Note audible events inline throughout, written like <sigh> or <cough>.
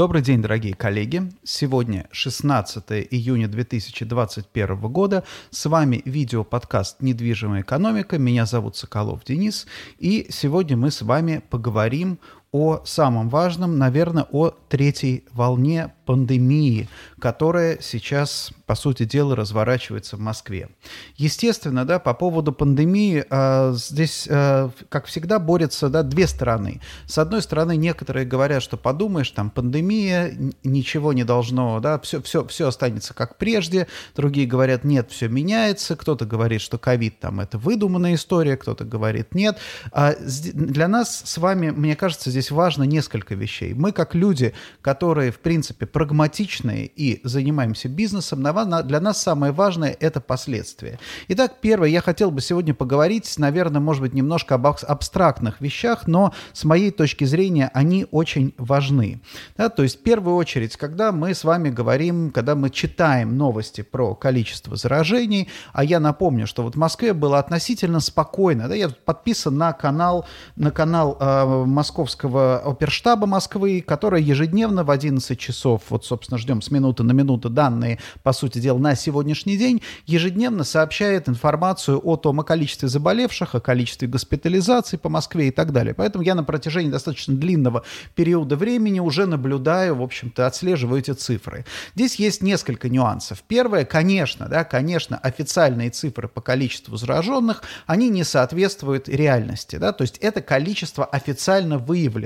Добрый день, дорогие коллеги. Сегодня 16 июня 2021 года. С вами видеоподкаст «Недвижимая экономика». Меня зовут Соколов Денис. И сегодня мы с вами поговорим о самом важном, наверное, о третьей волне пандемии, которая сейчас, по сути дела, разворачивается в Москве. Естественно, да, по поводу пандемии э, здесь, э, как всегда, борются да, две стороны. С одной стороны, некоторые говорят, что подумаешь, там пандемия, ничего не должно, да, все, все, все останется как прежде. Другие говорят, нет, все меняется. Кто-то говорит, что ковид там это выдуманная история, кто-то говорит нет. А для нас с вами, мне кажется, здесь важно несколько вещей. Мы, как люди, которые, в принципе, прагматичные и занимаемся бизнесом, для нас самое важное – это последствия. Итак, первое, я хотел бы сегодня поговорить, наверное, может быть, немножко об абстрактных вещах, но с моей точки зрения они очень важны. Да, то есть, в первую очередь, когда мы с вами говорим, когда мы читаем новости про количество заражений, а я напомню, что вот в Москве было относительно спокойно, да, я подписан на канал, на канал э, московского оперштаба Москвы, который ежедневно в 11 часов вот, собственно, ждем с минуты на минуту данные, по сути дела, на сегодняшний день, ежедневно сообщает информацию о том о количестве заболевших, о количестве госпитализаций по Москве и так далее. Поэтому я на протяжении достаточно длинного периода времени уже наблюдаю, в общем-то, отслеживаю эти цифры. Здесь есть несколько нюансов. Первое, конечно, да, конечно, официальные цифры по количеству зараженных, они не соответствуют реальности, да, то есть это количество официально выявленных.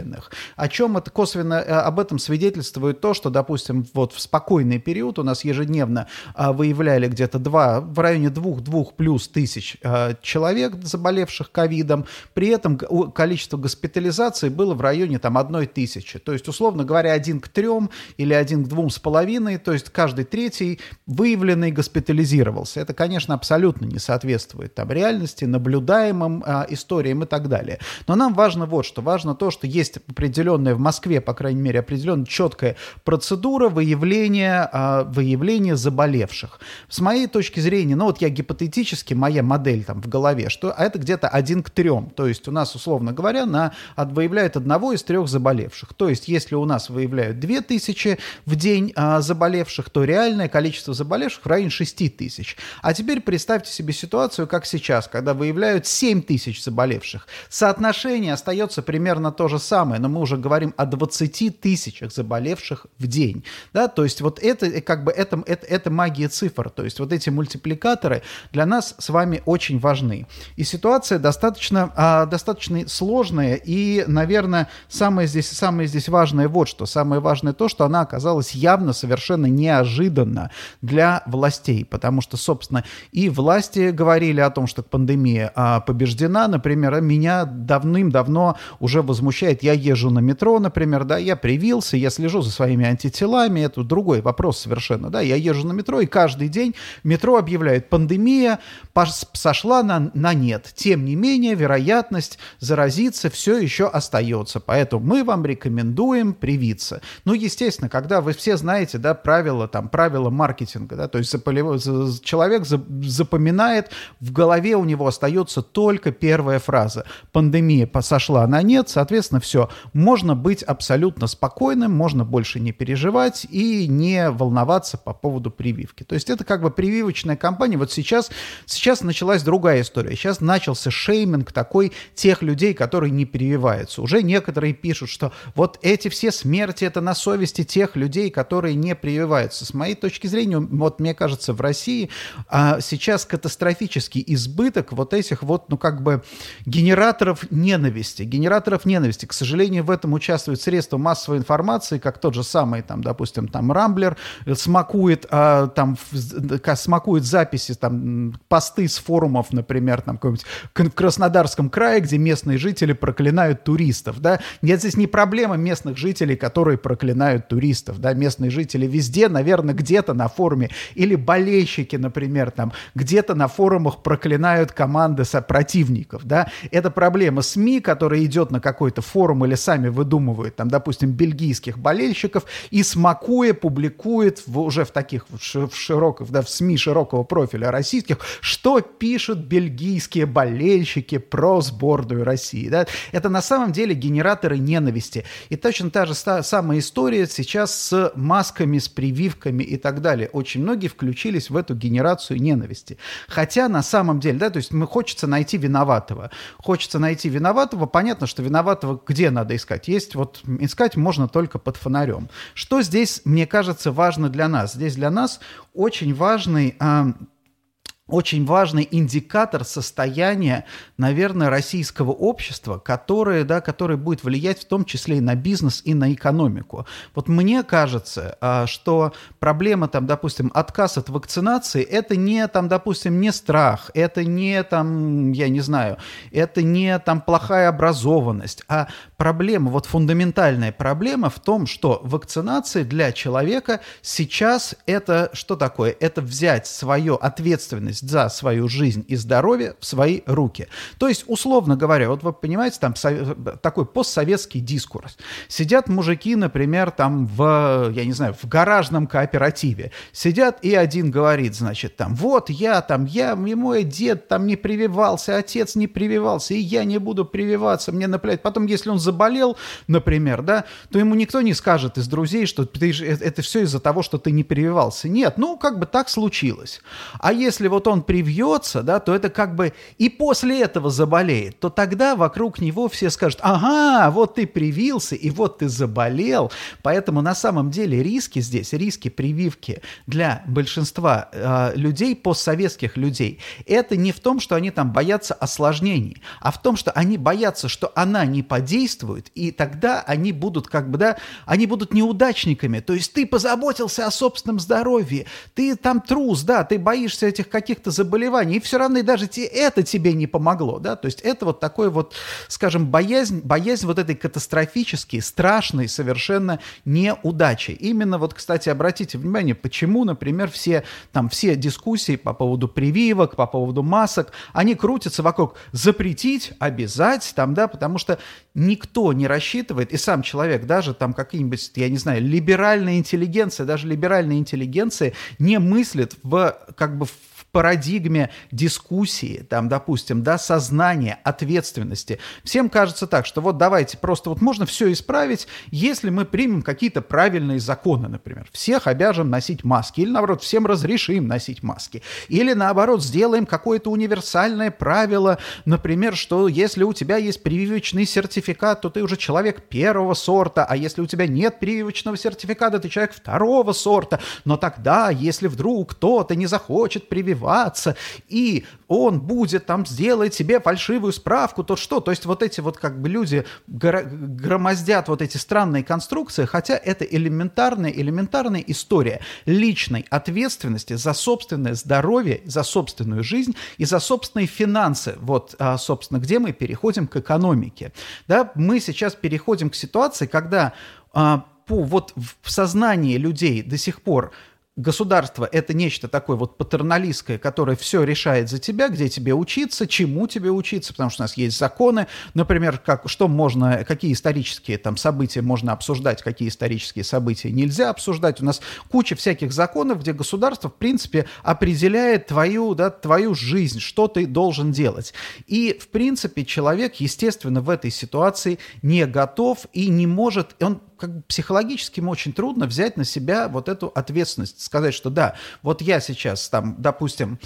О чем это косвенно, э, об этом свидетельствует то, что, допустим, вот в спокойный период у нас ежедневно а, выявляли где-то два, в районе двух-двух плюс тысяч а, человек, заболевших ковидом, при этом количество госпитализаций было в районе там одной тысячи. То есть, условно говоря, один к трем или один к двум с половиной, то есть каждый третий выявленный госпитализировался. Это, конечно, абсолютно не соответствует там реальности, наблюдаемым а, историям и так далее. Но нам важно вот что. Важно то, что есть определенная в Москве, по крайней мере, определенная четкая процедура, выявления, а, выявления заболевших. С моей точки зрения, ну вот я гипотетически, моя модель там в голове, что это где-то один к трем. То есть у нас, условно говоря, на, от, выявляют одного из трех заболевших. То есть если у нас выявляют 2000 в день а, заболевших, то реальное количество заболевших в районе 6 тысяч. А теперь представьте себе ситуацию, как сейчас, когда выявляют 7 тысяч заболевших. Соотношение остается примерно то же самое, но мы уже говорим о 20 тысячах заболевших в день день. Да? То есть вот это э, как бы это, это, это магия цифр. То есть вот эти мультипликаторы для нас с вами очень важны. И ситуация достаточно, а, достаточно сложная. И, наверное, самое здесь, самое здесь важное вот что. Самое важное то, что она оказалась явно совершенно неожиданно для властей. Потому что, собственно, и власти говорили о том, что пандемия а, побеждена. Например, меня давным-давно уже возмущает. Я езжу на метро, например, да, я привился, я слежу за своими антителами телами, это другой вопрос совершенно, да, я езжу на метро, и каждый день метро объявляет, пандемия сошла на, на нет, тем не менее, вероятность заразиться все еще остается, поэтому мы вам рекомендуем привиться. Ну, естественно, когда вы все знаете, да, правила, там, правила маркетинга, да, то есть человек запоминает, в голове у него остается только первая фраза, пандемия сошла на нет, соответственно, все, можно быть абсолютно спокойным, можно больше не переживать и не волноваться по поводу прививки. То есть это как бы прививочная кампания. Вот сейчас, сейчас началась другая история. Сейчас начался шейминг такой тех людей, которые не прививаются. Уже некоторые пишут, что вот эти все смерти это на совести тех людей, которые не прививаются. С моей точки зрения, вот мне кажется, в России а, сейчас катастрофический избыток вот этих вот, ну как бы генераторов ненависти. Генераторов ненависти. К сожалению, в этом участвуют средства массовой информации, как тот же самый там, допустим, там Рамблер смакует, а, там, смакует записи, там, посты с форумов, например, там, в Краснодарском крае, где местные жители проклинают туристов, да. Нет, здесь не проблема местных жителей, которые проклинают туристов, да, местные жители везде, наверное, где-то на форуме, или болельщики, например, там, где-то на форумах проклинают команды противников, да. Это проблема СМИ, которая идет на какой-то форум, форум или сами выдумывают, там, допустим, бельгийских болельщиков и смакуя публикует в, уже в таких в широких, да, в СМИ широкого профиля российских, что пишут бельгийские болельщики про сборную России. Да? Это на самом деле генераторы ненависти. И точно та же самая история сейчас с масками, с прививками и так далее. Очень многие включились в эту генерацию ненависти. Хотя на самом деле, да, то есть мы хочется найти виноватого. Хочется найти виноватого. Понятно, что виноватого где надо искать? Есть вот искать можно только под фонарем. Что здесь, мне кажется, важно для нас? Здесь для нас очень важный а, очень важный индикатор состояния, наверное, российского общества, которое, да, которое будет влиять в том числе и на бизнес, и на экономику. Вот мне кажется, а, что проблема, там, допустим, отказ от вакцинации, это не, там, допустим, не страх, это не, там, я не знаю, это не, там, плохая образованность, а проблема, вот фундаментальная проблема в том, что вакцинация для человека сейчас это что такое? Это взять свою ответственность ответственность за свою жизнь и здоровье в свои руки. То есть, условно говоря, вот вы понимаете, там такой постсоветский дискурс. Сидят мужики, например, там в, я не знаю, в гаражном кооперативе. Сидят, и один говорит, значит, там, вот я там, я, и мой дед там не прививался, отец не прививался, и я не буду прививаться, мне наплевать. Потом, если он заболел, например, да, то ему никто не скажет из друзей, что ты, это все из-за того, что ты не прививался. Нет, ну, как бы так случилось. А если вот вот он привьется, да, то это как бы и после этого заболеет, то тогда вокруг него все скажут, ага, вот ты привился, и вот ты заболел. Поэтому на самом деле риски здесь, риски прививки для большинства э, людей, постсоветских людей, это не в том, что они там боятся осложнений, а в том, что они боятся, что она не подействует, и тогда они будут как бы, да, они будут неудачниками. То есть ты позаботился о собственном здоровье, ты там трус, да, ты боишься этих каких каких-то заболеваний, и все равно и даже те, это тебе не помогло, да, то есть это вот такой вот, скажем, боязнь, боязнь вот этой катастрофической, страшной совершенно неудачи. Именно вот, кстати, обратите внимание, почему, например, все там все дискуссии по поводу прививок, по поводу масок, они крутятся вокруг запретить, обязать, там, да, потому что никто не рассчитывает, и сам человек, даже там какие-нибудь, я не знаю, либеральная интеллигенция, даже либеральная интеллигенция не мыслит в, как бы, в парадигме дискуссии, там, допустим, да, сознания, ответственности. Всем кажется так, что вот давайте просто вот можно все исправить, если мы примем какие-то правильные законы, например. Всех обяжем носить маски, или наоборот, всем разрешим носить маски, или наоборот, сделаем какое-то универсальное правило, например, что если у тебя есть прививочный сертификат, то ты уже человек первого сорта, а если у тебя нет прививочного сертификата, ты человек второго сорта. Но тогда, если вдруг кто-то не захочет прививать, ошибаться, и он будет там сделать себе фальшивую справку, то что? То есть вот эти вот как бы люди громоздят вот эти странные конструкции, хотя это элементарная, элементарная история личной ответственности за собственное здоровье, за собственную жизнь и за собственные финансы. Вот, а, собственно, где мы переходим к экономике. Да, мы сейчас переходим к ситуации, когда а, по, вот в сознании людей до сих пор государство — это нечто такое вот патерналистское, которое все решает за тебя, где тебе учиться, чему тебе учиться, потому что у нас есть законы, например, как, что можно, какие исторические там события можно обсуждать, какие исторические события нельзя обсуждать. У нас куча всяких законов, где государство, в принципе, определяет твою, да, твою жизнь, что ты должен делать. И, в принципе, человек, естественно, в этой ситуации не готов и не может, он как бы психологически ему очень трудно взять на себя вот эту ответственность, сказать, что да, вот я сейчас там, допустим,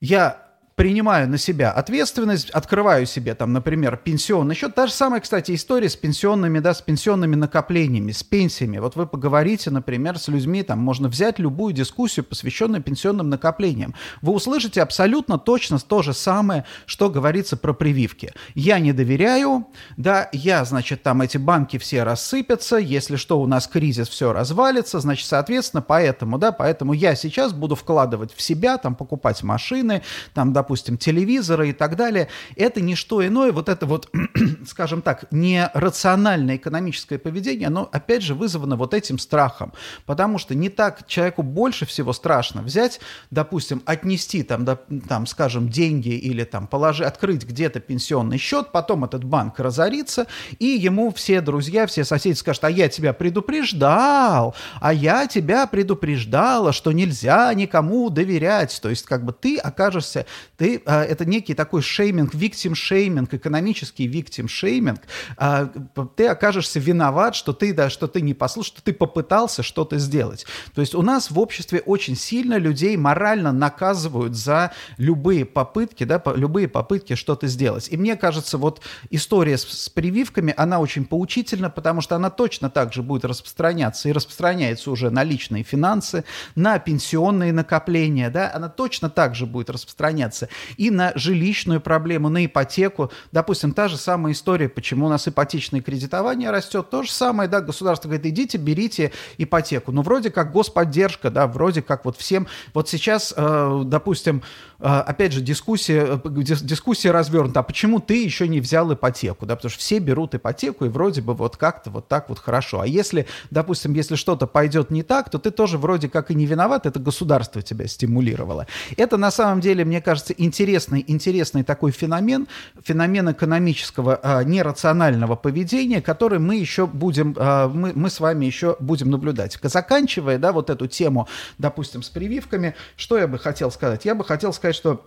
я принимаю на себя ответственность, открываю себе там, например, пенсионный счет. Та же самая, кстати, история с пенсионными, да, с пенсионными накоплениями, с пенсиями. Вот вы поговорите, например, с людьми, там можно взять любую дискуссию, посвященную пенсионным накоплениям. Вы услышите абсолютно точно то же самое, что говорится про прививки. Я не доверяю, да, я, значит, там эти банки все рассыпятся, если что, у нас кризис, все развалится, значит, соответственно, поэтому, да, поэтому я сейчас буду вкладывать в себя, там, покупать машины, там, допустим, допустим, телевизора и так далее, это не что иное, вот это вот, <clears throat> скажем так, нерациональное экономическое поведение, оно, опять же, вызвано вот этим страхом, потому что не так человеку больше всего страшно взять, допустим, отнести там, да, там скажем, деньги или там положить, открыть где-то пенсионный счет, потом этот банк разорится, и ему все друзья, все соседи скажут, а я тебя предупреждал, а я тебя предупреждала, что нельзя никому доверять, то есть как бы ты окажешься, ты, а, это некий такой шейминг, виктим шейминг, экономический виктим шейминг, а, ты окажешься виноват, что ты, да, что ты не послушал, что ты попытался что-то сделать. То есть у нас в обществе очень сильно людей морально наказывают за любые попытки, да, по, любые попытки что-то сделать. И мне кажется, вот история с, с прививками, она очень поучительна, потому что она точно так же будет распространяться и распространяется уже на личные финансы, на пенсионные накопления, да, она точно так же будет распространяться и на жилищную проблему, на ипотеку. Допустим, та же самая история, почему у нас ипотечное кредитование растет, то же самое, да, государство говорит, идите, берите ипотеку. Ну, вроде как господдержка, да, вроде как вот всем. Вот сейчас, э, допустим, а, опять же, дискуссия, э, дискуссия развернута, а почему ты еще не взял ипотеку, да, потому что все берут ипотеку, и вроде бы вот как-то вот так вот хорошо. А если, допустим, если что-то пойдет не так, то ты тоже вроде как и не виноват, это государство тебя стимулировало. Это на самом деле, мне кажется, интересный, интересный такой феномен, феномен экономического а, нерационального поведения, который мы еще будем, а, мы, мы с вами еще будем наблюдать. Заканчивая, да, вот эту тему, допустим, с прививками, что я бы хотел сказать? Я бы хотел сказать, что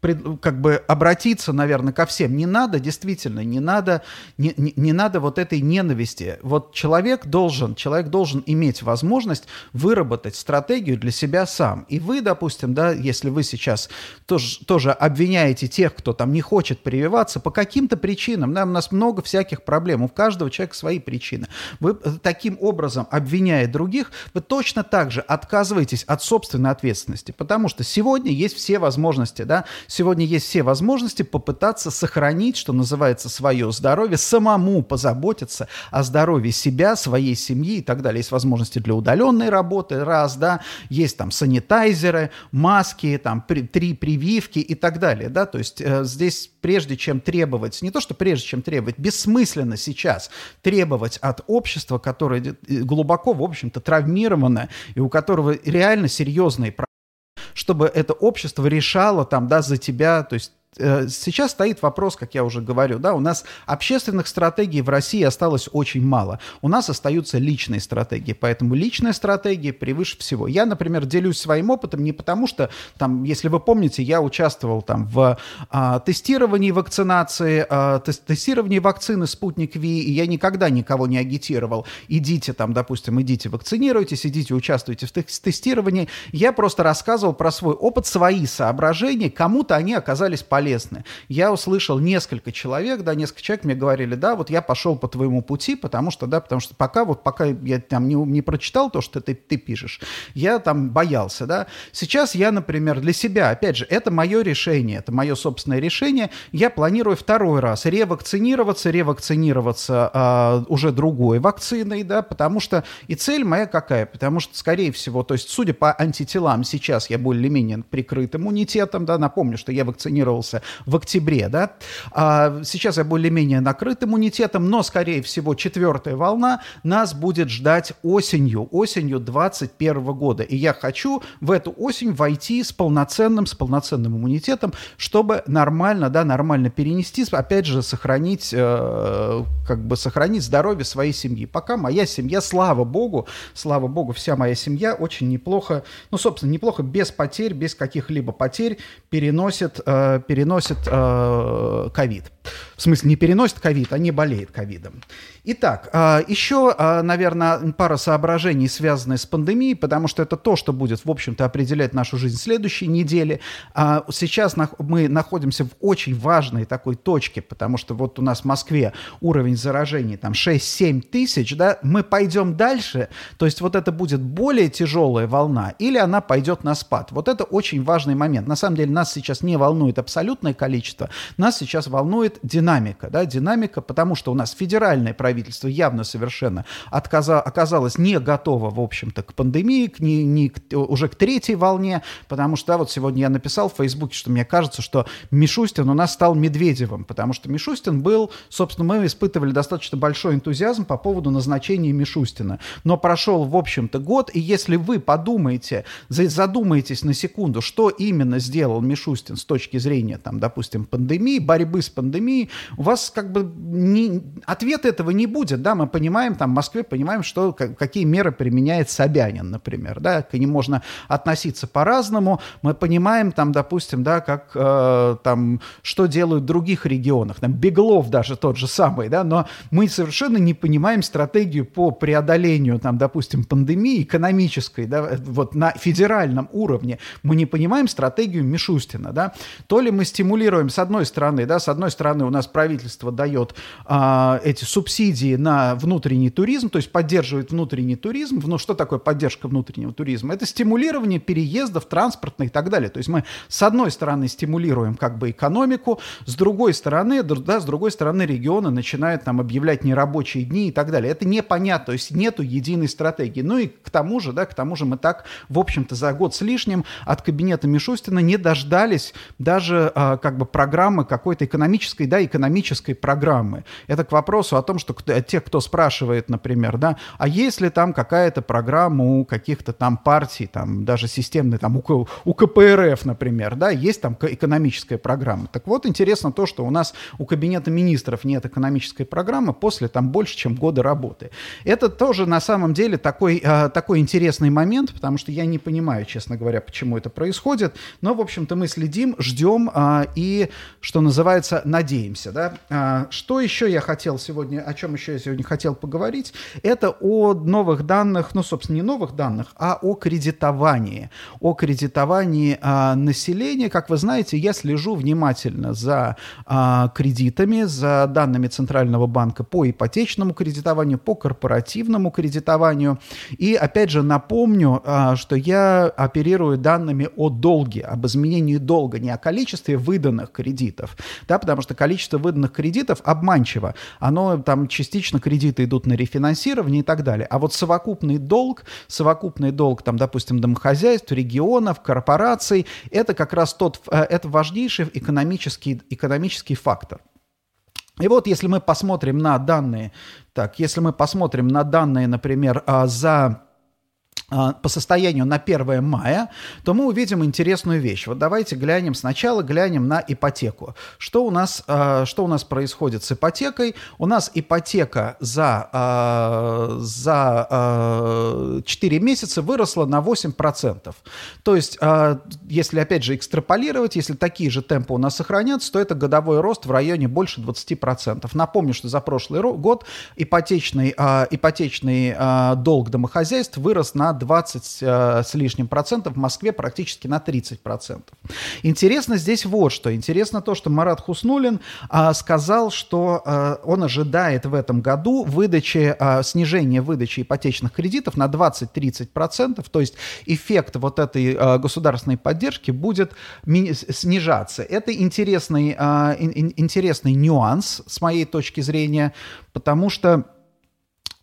как бы обратиться, наверное, ко всем. Не надо, действительно, не надо, не, не, не надо вот этой ненависти. Вот человек должен, человек должен иметь возможность выработать стратегию для себя сам. И вы, допустим, да, если вы сейчас тоже, тоже обвиняете тех, кто там не хочет прививаться по каким-то причинам, да, у нас много всяких проблем, у каждого человека свои причины. Вы э, таким образом, обвиняя других, вы точно так же отказываетесь от собственной ответственности, потому что сегодня есть все возможности, да, Сегодня есть все возможности попытаться сохранить, что называется, свое здоровье, самому позаботиться о здоровье себя, своей семьи и так далее. Есть возможности для удаленной работы, раз, да, есть там санитайзеры, маски, там при, три прививки и так далее, да, то есть э, здесь прежде чем требовать, не то что прежде чем требовать, бессмысленно сейчас требовать от общества, которое глубоко, в общем-то, травмировано и у которого реально серьезные проблемы, чтобы это общество решало там, да, за тебя, то есть сейчас стоит вопрос, как я уже говорю, да, у нас общественных стратегий в России осталось очень мало. У нас остаются личные стратегии, поэтому личная стратегия превыше всего. Я, например, делюсь своим опытом не потому, что, там, если вы помните, я участвовал там в а, тестировании вакцинации, а, тестировании вакцины «Спутник Ви», и я никогда никого не агитировал. Идите там, допустим, идите вакцинируйтесь, идите участвуйте в тестировании. Я просто рассказывал про свой опыт, свои соображения, кому-то они оказались полезны полезны. Я услышал несколько человек, да, несколько человек мне говорили, да, вот я пошел по твоему пути, потому что, да, потому что пока вот, пока я там не, не прочитал то, что ты, ты пишешь, я там боялся, да. Сейчас я, например, для себя, опять же, это мое решение, это мое собственное решение, я планирую второй раз ревакцинироваться, ревакцинироваться э, уже другой вакциной, да, потому что и цель моя какая? Потому что, скорее всего, то есть, судя по антителам, сейчас я более-менее прикрыт иммунитетом, да, напомню, что я вакцинировался начался в октябре, да. А сейчас я более-менее накрыт иммунитетом, но, скорее всего, четвертая волна нас будет ждать осенью, осенью 2021 года. И я хочу в эту осень войти с полноценным, с полноценным иммунитетом, чтобы нормально, да, нормально перенести, опять же, сохранить, э, как бы сохранить здоровье своей семьи. Пока моя семья, слава богу, слава богу, вся моя семья очень неплохо, ну, собственно, неплохо, без потерь, без каких-либо потерь переносит, э, переносит э, ковид. В смысле, не переносит ковид, а не болеет ковидом. Итак, э, еще, э, наверное, пара соображений, связанных с пандемией, потому что это то, что будет, в общем-то, определять нашу жизнь в следующей неделе. А сейчас мы находимся в очень важной такой точке, потому что вот у нас в Москве уровень заражений там 6-7 тысяч, да, мы пойдем дальше, то есть вот это будет более тяжелая волна, или она пойдет на спад. Вот это очень важный момент. На самом деле нас сейчас не волнует абсолютно абсолютное количество. Нас сейчас волнует динамика, да, динамика, потому что у нас федеральное правительство явно совершенно отказа, оказалось не готово, в общем-то, к пандемии, к, не, не, к, уже к третьей волне, потому что, да, вот сегодня я написал в Фейсбуке, что мне кажется, что Мишустин у нас стал Медведевым, потому что Мишустин был, собственно, мы испытывали достаточно большой энтузиазм по поводу назначения Мишустина, но прошел, в общем-то, год, и если вы подумаете, задумаетесь на секунду, что именно сделал Мишустин с точки зрения, там, допустим, пандемии, борьбы с пандемией, у вас как бы не, ответа этого не будет, да, мы понимаем, там, в Москве понимаем, что, какие меры применяет Собянин, например, да, к ним можно относиться по-разному, мы понимаем, там, допустим, да, как, э, там, что делают в других регионах, там, Беглов даже тот же самый, да, но мы совершенно не понимаем стратегию по преодолению, там, допустим, пандемии экономической, да, вот на федеральном уровне, мы не понимаем стратегию Мишустина, да, то ли мы стимулируем с одной стороны, да, с одной стороны у нас правительство дает а, эти субсидии на внутренний туризм, то есть поддерживает внутренний туризм, ну, что такое поддержка внутреннего туризма? Это стимулирование переездов транспортных и так далее, то есть мы с одной стороны стимулируем как бы экономику, с другой стороны, да, с другой стороны регионы начинают там объявлять нерабочие дни и так далее. Это непонятно, то есть нету единой стратегии. Ну и к тому же, да, к тому же мы так, в общем-то, за год с лишним от кабинета Мишустина не дождались даже а, как бы программы какой-то экономической, да, экономической программы. Это к вопросу о том, что кто, те, кто спрашивает, например, да, а есть ли там какая-то программа у каких-то там партий, там даже системной, там у, у КПРФ, например, да, есть там экономическая программа. Так вот, интересно то, что у нас у кабинета министров нет экономической программы после там больше, чем года работы. Это тоже на самом деле такой, э, такой интересный момент, потому что я не понимаю, честно говоря, почему это происходит, но, в общем-то, мы следим, ждем э, и, что называется, надеемся, да. Э, что еще я хотел сегодня, о чем еще я сегодня хотел поговорить, это о новых данных, ну, собственно, не новых данных, а о кредитовании, о кредитовании э, населения. Как вы знаете, я слежу внимательно за э, кредитами, за данными Центрального банка по ипотечному кредитованию, по корпоративному кредитованию. И, опять же, напомню, э, что я оперирую данными о долге, об изменении долга, не о количестве выданных кредитов, да, потому что количество выданных кредитов обманчиво. Оно там частично кредиты идут на рефинансирование и так далее. А вот совокупный долг, совокупный долг, там, допустим, домохозяйств, регионов, корпораций, это как раз тот, э, это важнейший экономический, экономический фактор. И вот если мы посмотрим на данные, так, если мы посмотрим на данные, например, а, за по состоянию на 1 мая, то мы увидим интересную вещь. Вот давайте глянем сначала, глянем на ипотеку. Что у нас, а, что у нас происходит с ипотекой? У нас ипотека за, а, за 4 месяца выросла на 8%. То есть, если опять же экстраполировать, если такие же темпы у нас сохранятся, то это годовой рост в районе больше 20%. Напомню, что за прошлый год ипотечный, ипотечный долг домохозяйств вырос на 20 э, с лишним процентов, в Москве практически на 30 процентов. Интересно здесь вот что. Интересно то, что Марат Хуснулин э, сказал, что э, он ожидает в этом году выдачи, снижения выдачи ипотечных кредитов на 20-30 процентов, то есть эффект вот этой государственной поддержки будет снижаться. Это интересный, интересный нюанс с моей точки зрения, потому что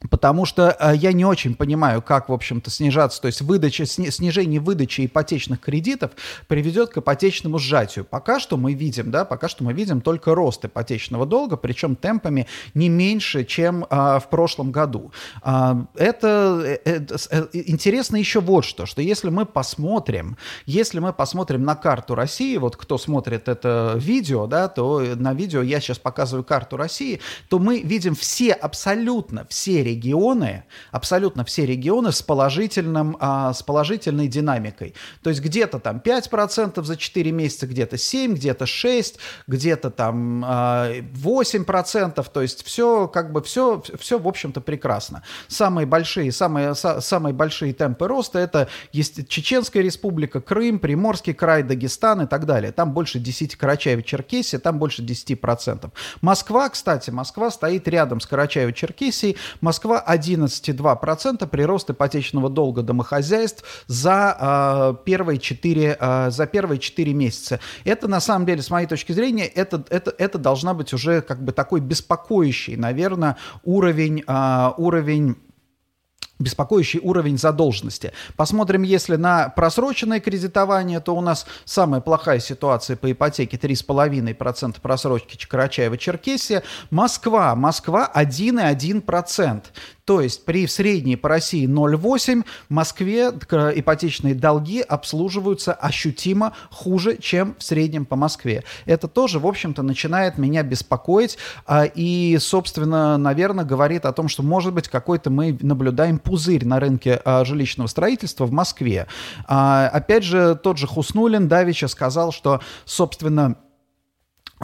Потому что э, я не очень понимаю, как, в общем-то, снижаться, то есть выдача, сни, снижение выдачи ипотечных кредитов приведет к ипотечному сжатию. Пока что мы видим, да, пока что мы видим только рост ипотечного долга, причем темпами не меньше, чем а, в прошлом году. А, это, это, это интересно еще вот что, что если мы посмотрим, если мы посмотрим на карту России, вот кто смотрит это видео, да, то на видео я сейчас показываю карту России, то мы видим все, абсолютно все регионы, регионы, абсолютно все регионы с, положительным, а, с положительной динамикой. То есть где-то там 5% за 4 месяца, где-то 7, где-то 6, где-то там а, 8%. То есть все, как бы все, все в общем-то прекрасно. Самые большие, самые, са, самые большие темпы роста это есть Чеченская республика, Крым, Приморский край, Дагестан и так далее. Там больше 10, Карачаево-Черкесия, там больше 10%. Москва, кстати, Москва стоит рядом с Карачаево-Черкесией. Москва Москва 11,2% прирост ипотечного долга домохозяйств за, э, первые 4, э, за первые 4 месяца. Это на самом деле, с моей точки зрения, это, это, это должна быть уже как бы такой беспокоящий, наверное, уровень, э, уровень беспокоящий уровень задолженности. Посмотрим, если на просроченное кредитование, то у нас самая плохая ситуация по ипотеке 3,5% просрочки Карачаева-Черкесия. Москва, Москва 1,1%. То есть при средней по России 0,8 в Москве ипотечные долги обслуживаются ощутимо хуже, чем в среднем по Москве. Это тоже, в общем-то, начинает меня беспокоить а, и, собственно, наверное, говорит о том, что, может быть, какой-то мы наблюдаем пузырь на рынке а, жилищного строительства в Москве. А, опять же, тот же Хуснулин Давича сказал, что, собственно,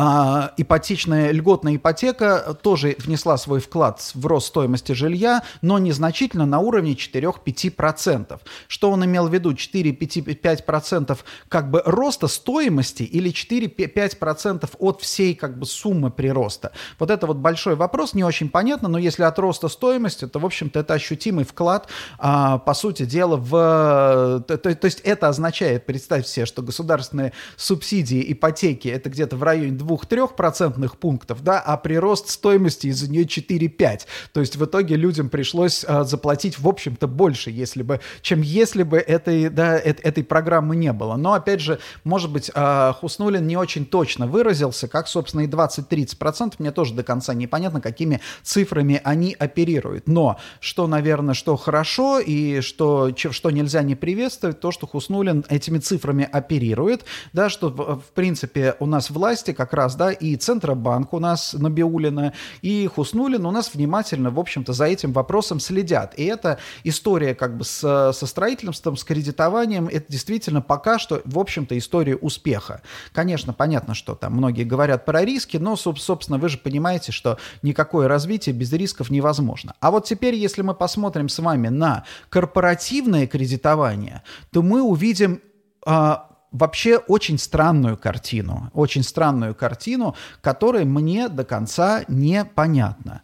а, ипотечная льготная ипотека тоже внесла свой вклад в рост стоимости жилья, но незначительно на уровне 4-5%. Что он имел в виду? 4-5% как бы роста стоимости или 4-5% от всей как бы суммы прироста? Вот это вот большой вопрос, не очень понятно, но если от роста стоимости, то, в общем-то, это ощутимый вклад, а, по сути дела, в... То, то, то есть это означает, представьте себе, что государственные субсидии ипотеки это где-то в районе 2 2-3 процентных пунктов, да, а прирост стоимости из-за нее 4-5. То есть в итоге людям пришлось а, заплатить, в общем-то, больше, если бы, чем если бы этой, да, э этой программы не было. Но, опять же, может быть, а, Хуснулин не очень точно выразился, как, собственно, и 20-30 процентов. Мне тоже до конца непонятно, какими цифрами они оперируют. Но что, наверное, что хорошо и что, что нельзя не приветствовать, то, что Хуснулин этими цифрами оперирует, да, что, в принципе, у нас власти как раз, да, и Центробанк у нас Набиулина, и Хуснулин у нас внимательно, в общем-то, за этим вопросом следят. И эта история как бы с, со строительством, с кредитованием, это действительно пока что, в общем-то, история успеха. Конечно, понятно, что там многие говорят про риски, но, собственно, вы же понимаете, что никакое развитие без рисков невозможно. А вот теперь, если мы посмотрим с вами на корпоративное кредитование, то мы увидим а, вообще очень странную картину, очень странную картину, которая мне до конца непонятна.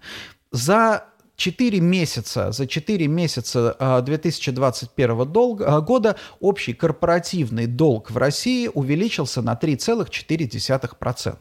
За 4 месяца, за 4 месяца 2021 а, долг, а, года общий корпоративный долг в России увеличился на 3,4%.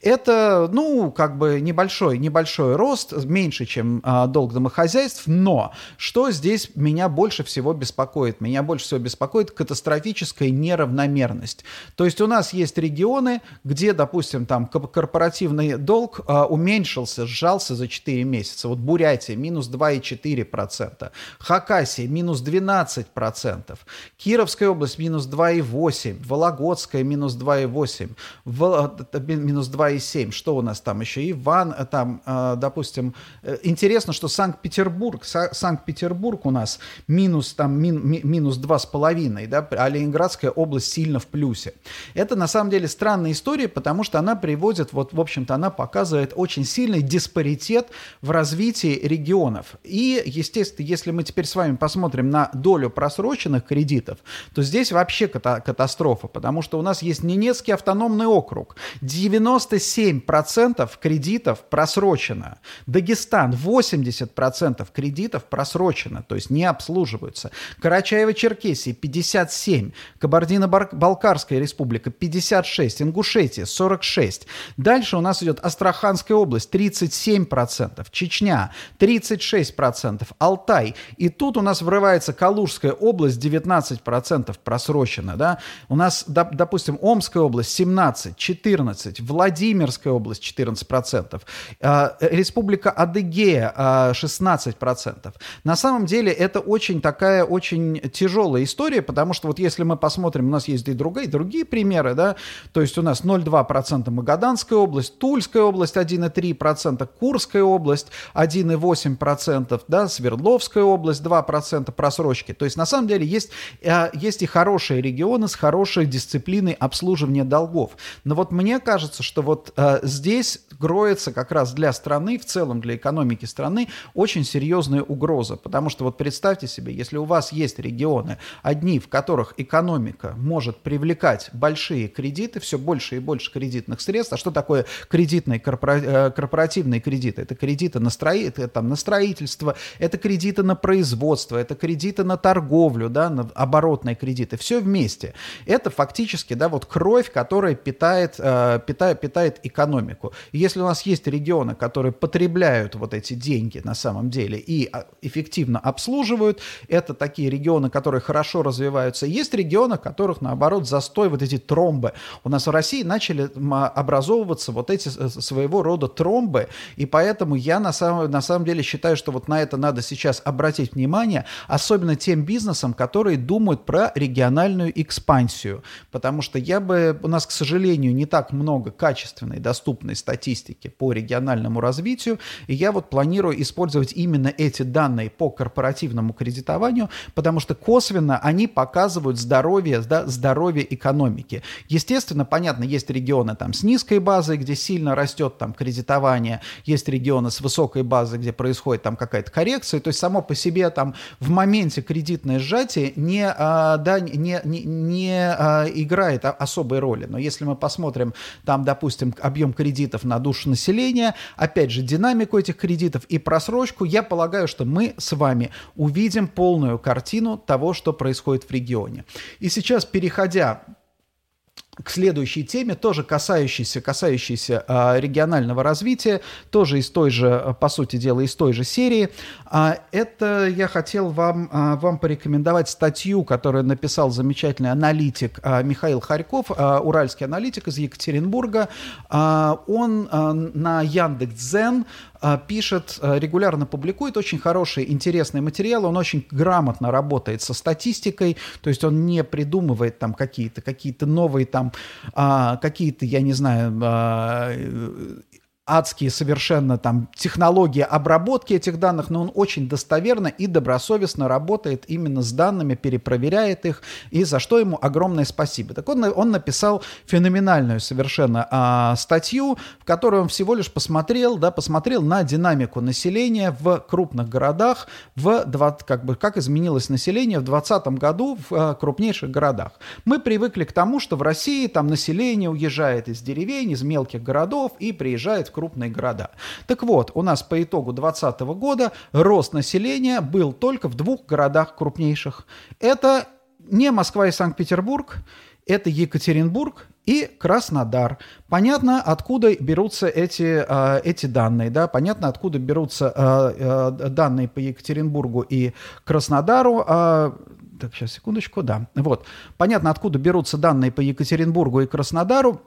Это, ну, как бы небольшой, небольшой рост, меньше, чем а, долг домохозяйств, но что здесь меня больше всего беспокоит? Меня больше всего беспокоит катастрофическая неравномерность. То есть у нас есть регионы, где, допустим, там корпоративный долг уменьшился, сжался за 4 месяца. Вот Бурятия Бурятия минус 2,4%, Хакасия минус 12%, Кировская область минус 2,8%, Вологодская минус 2,8%, Вол... минус 2,7%. Что у нас там еще? Иван, э, там, э, допустим, э, интересно, что Санкт-Петербург, Санкт-Петербург у нас минус, там, мин, минус 2,5%, да, а Ленинградская область сильно в плюсе. Это на самом деле странная история, потому что она приводит, вот, в общем-то, она показывает очень сильный диспаритет в развитии регионов. И, естественно, если мы теперь с вами посмотрим на долю просроченных кредитов, то здесь вообще ката- катастрофа, потому что у нас есть Ненецкий автономный округ. 97% кредитов просрочено. Дагестан 80% кредитов просрочено, то есть не обслуживаются. Карачаево-Черкесия 57, Кабардино-Балкарская республика 56, Ингушетия 46. Дальше у нас идет Астраханская область 37%, Чечня 36%, Алтай. И тут у нас врывается Калужская область, 19% просрочено, да. У нас, допустим, Омская область 17, 14, Владимирская область 14%, а, Республика Адыгея 16%. А, На самом деле это очень такая, очень тяжелая история, потому что вот если мы посмотрим, у нас есть и другие, другие примеры, да, то есть у нас 0,2% Магаданская область, Тульская область 1,3%, Курская область 1,8%, 8%, да, Свердловская область 2% просрочки. То есть на самом деле есть, э, есть и хорошие регионы с хорошей дисциплиной обслуживания долгов. Но вот мне кажется, что вот э, здесь кроется как раз для страны, в целом для экономики страны, очень серьезная угроза. Потому что вот представьте себе, если у вас есть регионы, одни, в которых экономика может привлекать большие кредиты, все больше и больше кредитных средств. А что такое кредитные корпоративные кредиты? Это кредиты на строительство, там на строительство, это кредиты на производство, это кредиты на торговлю, да, на оборотные кредиты, все вместе. Это фактически, да, вот кровь, которая питает, э, питает, питает экономику. И если у нас есть регионы, которые потребляют вот эти деньги на самом деле и а, эффективно обслуживают, это такие регионы, которые хорошо развиваются. Есть регионы, которых, наоборот, застой, вот эти тромбы. У нас в России начали образовываться вот эти своего рода тромбы, и поэтому я на самом, на самом деле считаю, что вот на это надо сейчас обратить внимание, особенно тем бизнесам, которые думают про региональную экспансию, потому что я бы, у нас, к сожалению, не так много качественной, доступной статистики по региональному развитию, и я вот планирую использовать именно эти данные по корпоративному кредитованию, потому что косвенно они показывают здоровье, да, здоровье экономики. Естественно, понятно, есть регионы там с низкой базой, где сильно растет там кредитование, есть регионы с высокой базой, где происходит там какая-то коррекция, то есть само по себе там в моменте кредитное сжатие не, а, да, не, не, не а, играет особой роли. Но если мы посмотрим там, допустим, объем кредитов на душу населения, опять же, динамику этих кредитов и просрочку, я полагаю, что мы с вами увидим полную картину того, что происходит в регионе. И сейчас, переходя к следующей теме, тоже касающейся, касающейся э, регионального развития, тоже из той же, по сути дела, из той же серии. А, это я хотел вам, а, вам порекомендовать статью, которую написал замечательный аналитик а, Михаил Харьков, а, уральский аналитик из Екатеринбурга. А, он а, на Яндекс.Дзен а, пишет, а, регулярно публикует очень хороший, интересный материал, он очень грамотно работает со статистикой, то есть он не придумывает там какие-то какие новые там, а, какие-то, я не знаю, адские совершенно там технологии обработки этих данных, но он очень достоверно и добросовестно работает именно с данными, перепроверяет их, и за что ему огромное спасибо. Так он, он написал феноменальную совершенно а, статью, в которой он всего лишь посмотрел, да, посмотрел на динамику населения в крупных городах, в 20, как, бы, как изменилось население в 2020 году в а, крупнейших городах. Мы привыкли к тому, что в России там население уезжает из деревень, из мелких городов и приезжает в крупные города. Так вот, у нас по итогу 2020 года рост населения был только в двух городах крупнейших. Это не Москва и Санкт-Петербург, это Екатеринбург и Краснодар. Понятно, откуда берутся эти, э, эти данные, да, понятно, откуда берутся э, э, данные по Екатеринбургу и Краснодару. Так, сейчас, секундочку, да. Вот. Понятно, откуда берутся данные по Екатеринбургу и Краснодару.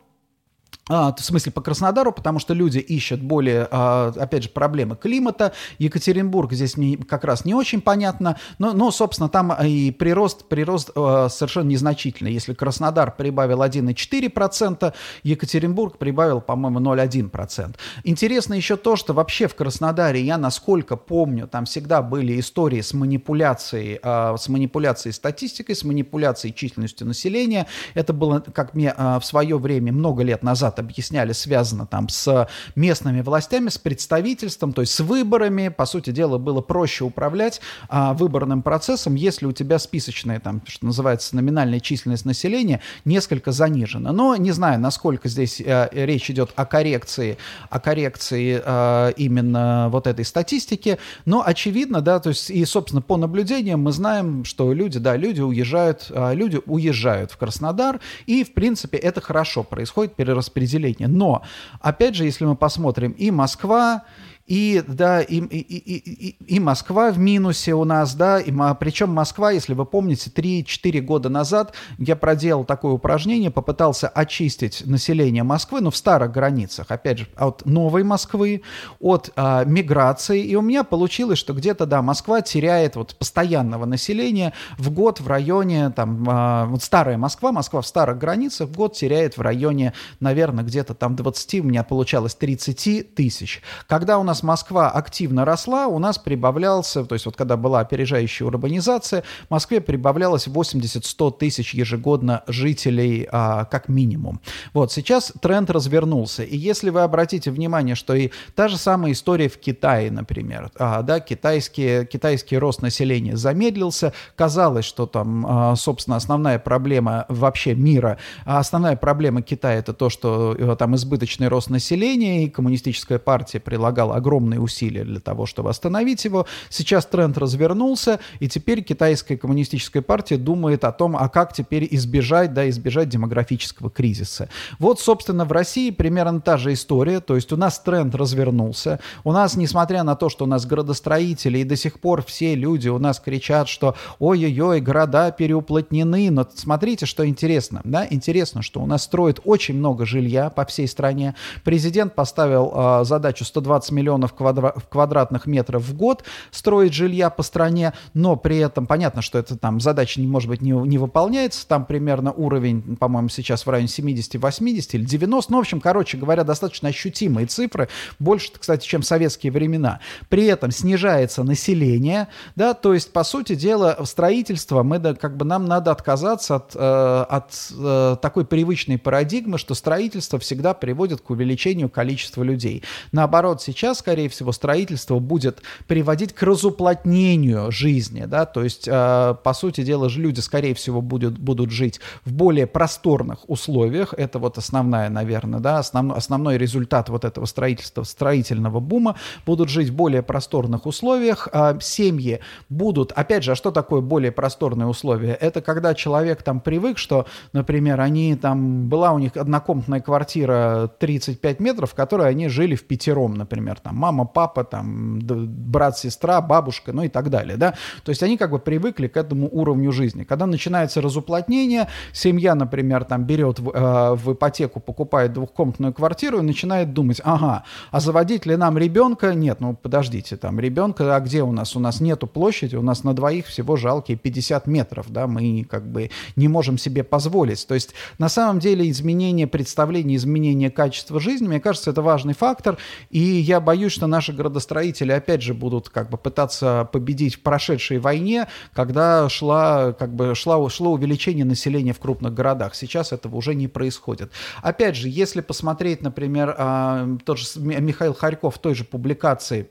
А, в смысле по Краснодару, потому что люди ищут более, а, опять же, проблемы климата. Екатеринбург здесь мне как раз не очень понятно, но, но собственно, там и прирост, прирост а, совершенно незначительный. Если Краснодар прибавил 1,4%, Екатеринбург прибавил, по-моему, 0,1%. Интересно еще то, что вообще в Краснодаре, я насколько помню, там всегда были истории с манипуляцией, с манипуляцией статистикой, с манипуляцией численностью населения. Это было, как мне в свое время, много лет назад объясняли, связано там с местными властями, с представительством, то есть с выборами. По сути дела, было проще управлять а, выборным процессом, если у тебя списочная, там, что называется, номинальная численность населения несколько занижена. Но не знаю, насколько здесь а, речь идет о коррекции, о коррекции а, именно вот этой статистики, но очевидно, да, то есть и, собственно, по наблюдениям мы знаем, что люди, да, люди уезжают, а, люди уезжают в Краснодар, и, в принципе, это хорошо происходит перераспределение определение. Но, опять же, если мы посмотрим, и Москва, и, да, и, и, и, и Москва в минусе у нас, да, и, причем Москва, если вы помните, 3-4 года назад я проделал такое упражнение, попытался очистить население Москвы, но ну, в старых границах, опять же, от новой Москвы, от а, миграции, и у меня получилось, что где-то, да, Москва теряет вот постоянного населения в год в районе, там, а, вот старая Москва, Москва в старых границах в год теряет в районе, наверное, где-то там 20, у меня получалось 30 тысяч. Когда у нас нас Москва активно росла, у нас прибавлялся, то есть вот когда была опережающая урбанизация, в Москве прибавлялось 80-100 тысяч ежегодно жителей а, как минимум. Вот сейчас тренд развернулся. И если вы обратите внимание, что и та же самая история в Китае, например, а, да, китайский, китайский рост населения замедлился, казалось, что там, а, собственно, основная проблема вообще мира, а основная проблема Китая это то, что э, там избыточный рост населения, и коммунистическая партия прилагала огромное огромные усилия для того, чтобы остановить его. Сейчас тренд развернулся, и теперь китайская коммунистическая партия думает о том, а как теперь избежать, да, избежать демографического кризиса. Вот, собственно, в России примерно та же история, то есть у нас тренд развернулся, у нас, несмотря на то, что у нас градостроители, и до сих пор все люди у нас кричат, что ой-ой-ой, города переуплотнены, но смотрите, что интересно, да, интересно, что у нас строят очень много жилья по всей стране, президент поставил э, задачу 120 миллионов квадра квадратных метров в год строить жилья по стране, но при этом понятно, что это там задача, не, может быть, не, не выполняется, там примерно уровень, по-моему, сейчас в районе 70-80 или 90, ну, в общем, короче говоря, достаточно ощутимые цифры, больше, кстати, чем советские времена. При этом снижается население, да, то есть, по сути дела, строительство, мы, да, как бы нам надо отказаться от, э, от э, такой привычной парадигмы, что строительство всегда приводит к увеличению количества людей. Наоборот, сейчас, скорее всего, строительство будет приводить к разуплотнению жизни, да, то есть, э, по сути дела, люди, скорее всего, будут, будут жить в более просторных условиях, это вот основная, наверное, да, основной, основной результат вот этого строительства, строительного бума, будут жить в более просторных условиях, э, семьи будут, опять же, а что такое более просторные условия? Это когда человек там привык, что, например, они там, была у них однокомнатная квартира 35 метров, в которой они жили в пятером, например, там мама, папа, там брат, сестра, бабушка, ну и так далее, да. То есть они как бы привыкли к этому уровню жизни. Когда начинается разуплотнение, семья, например, там берет в, э, в ипотеку, покупает двухкомнатную квартиру и начинает думать, ага, а заводить ли нам ребенка? Нет, ну подождите, там ребенка, а где у нас? У нас нету площади, у нас на двоих всего жалкие 50 метров, да, мы как бы не можем себе позволить. То есть на самом деле изменение представления, изменение качества жизни, мне кажется, это важный фактор, и я боюсь, что наши градостроители опять же будут как бы пытаться победить в прошедшей войне, когда шла, как бы шла, шло увеличение населения в крупных городах. Сейчас этого уже не происходит. Опять же, если посмотреть, например, а, тот же Михаил Харьков в той же публикации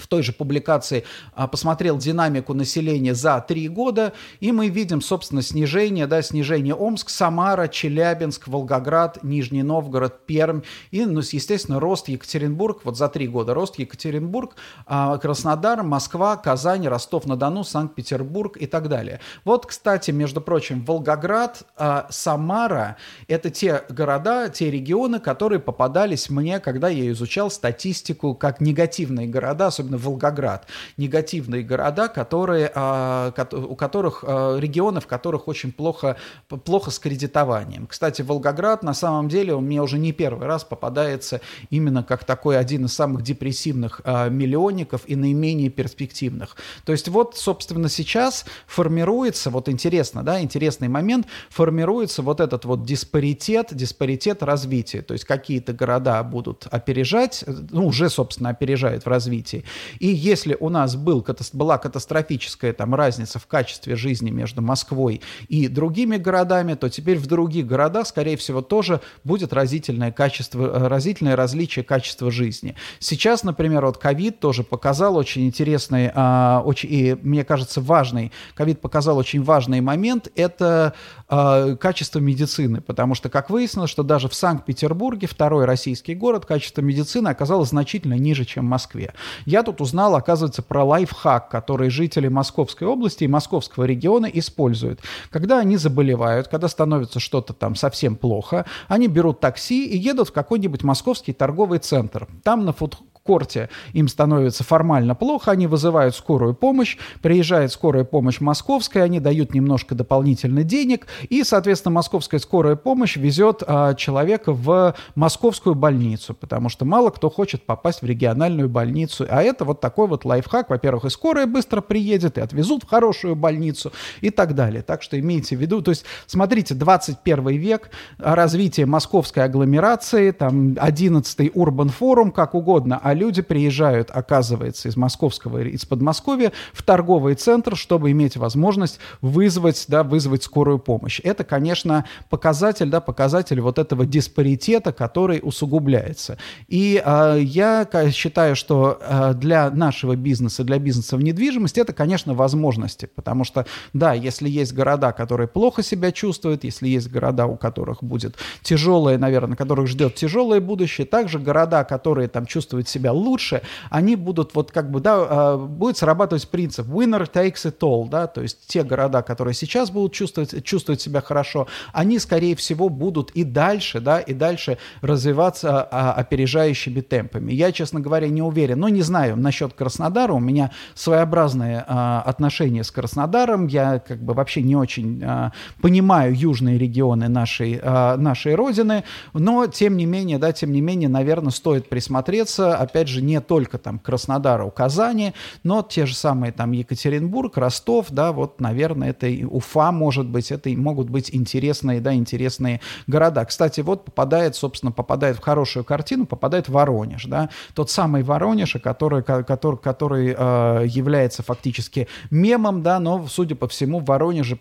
в той же публикации а, посмотрел динамику населения за три года, и мы видим, собственно, снижение, да, снижение Омск, Самара, Челябинск, Волгоград, Нижний Новгород, Пермь, и, ну, естественно, рост Екатеринбург, вот за три года рост Екатеринбург, а, Краснодар, Москва, Казань, Ростов-на-Дону, Санкт-Петербург и так далее. Вот, кстати, между прочим, Волгоград, а, Самара – это те города, те регионы, которые попадались мне, когда я изучал статистику как негативные города, особенно особенно Волгоград, негативные города, которые, а, у которых, а, регионы, в которых очень плохо, плохо с кредитованием. Кстати, Волгоград на самом деле у меня уже не первый раз попадается именно как такой один из самых депрессивных а, миллионников и наименее перспективных. То есть вот, собственно, сейчас формируется, вот интересно, да, интересный момент, формируется вот этот вот диспаритет, диспаритет развития. То есть какие-то города будут опережать, ну, уже, собственно, опережают в развитии, и если у нас был, была катастрофическая там разница в качестве жизни между Москвой и другими городами, то теперь в других городах, скорее всего, тоже будет разительное качество, э, разительное различие качества жизни. Сейчас, например, вот ковид тоже показал очень интересный, а, очень, и, мне кажется, важный, ковид показал очень важный момент, это а, качество медицины, потому что, как выяснилось, что даже в Санкт-Петербурге, второй российский город, качество медицины оказалось значительно ниже, чем в Москве. Я тут узнал, оказывается, про лайфхак, который жители Московской области и Московского региона используют. Когда они заболевают, когда становится что-то там совсем плохо, они берут такси и едут в какой-нибудь московский торговый центр. Там на фуд корте им становится формально плохо, они вызывают скорую помощь, приезжает скорая помощь московская, они дают немножко дополнительно денег, и, соответственно, московская скорая помощь везет а, человека в московскую больницу, потому что мало кто хочет попасть в региональную больницу, а это вот такой вот лайфхак, во-первых, и скорая быстро приедет, и отвезут в хорошую больницу, и так далее. Так что имейте в виду, то есть, смотрите, 21 век, развитие московской агломерации, там, 11-й Урбан форум, как угодно, а люди приезжают, оказывается, из московского, из Подмосковья в торговый центр, чтобы иметь возможность вызвать, да, вызвать скорую помощь. Это, конечно, показатель, да, показатель вот этого диспаритета, который усугубляется. И э, я считаю, что э, для нашего бизнеса, для бизнеса в недвижимости, это, конечно, возможности, потому что, да, если есть города, которые плохо себя чувствуют, если есть города, у которых будет тяжелое, наверное, которых ждет тяжелое будущее, также города, которые там чувствуют себя себя лучше, они будут вот как бы, да, будет срабатывать принцип winner takes it all, да, то есть те города, которые сейчас будут чувствовать, чувствовать себя хорошо, они, скорее всего, будут и дальше, да, и дальше развиваться а, опережающими темпами. Я, честно говоря, не уверен, но не знаю насчет Краснодара, у меня своеобразное а, отношение с Краснодаром, я как бы вообще не очень а, понимаю южные регионы нашей, а, нашей родины, но тем не менее, да, тем не менее, наверное, стоит присмотреться, опять же, не только там Краснодару, Казани, но те же самые там Екатеринбург, Ростов, да, вот, наверное, это и Уфа, может быть, это и могут быть интересные, да, интересные города. Кстати, вот попадает, собственно, попадает в хорошую картину, попадает Воронеж, да, тот самый Воронеж, который, который, который э, является фактически мемом, да, но, судя по всему, в Воронеже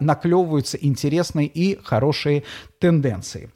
наклевываются интересные и хорошие тенденции.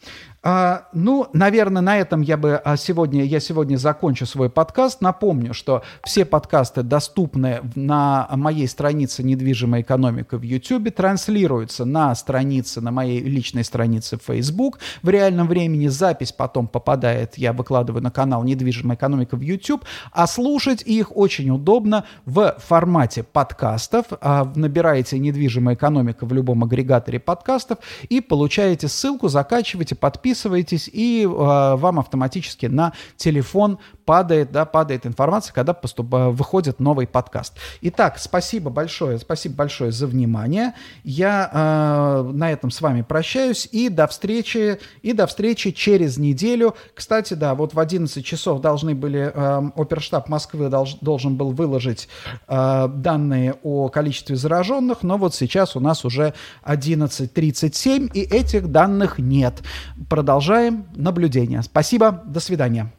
А, ну, наверное, на этом я бы а, сегодня, я сегодня закончу свой подкаст. Напомню, что все подкасты доступны на моей странице «Недвижимая экономика» в YouTube, транслируются на странице, на моей личной странице в Facebook. В реальном времени запись потом попадает, я выкладываю на канал «Недвижимая экономика» в YouTube, а слушать их очень удобно в формате подкастов. А, набираете «Недвижимая экономика» в любом агрегаторе подкастов и получаете ссылку, закачиваете, подписываетесь подписываетесь, и э, вам автоматически на телефон падает, да, падает информация, когда поступ... выходит новый подкаст. Итак, спасибо большое, спасибо большое за внимание. Я э, на этом с вами прощаюсь и до встречи, и до встречи через неделю. Кстати, да, вот в 11 часов должны были, э, оперштаб Москвы долж, должен был выложить э, данные о количестве зараженных, но вот сейчас у нас уже 11.37, и этих данных нет. Продолжаем наблюдение. Спасибо, до свидания.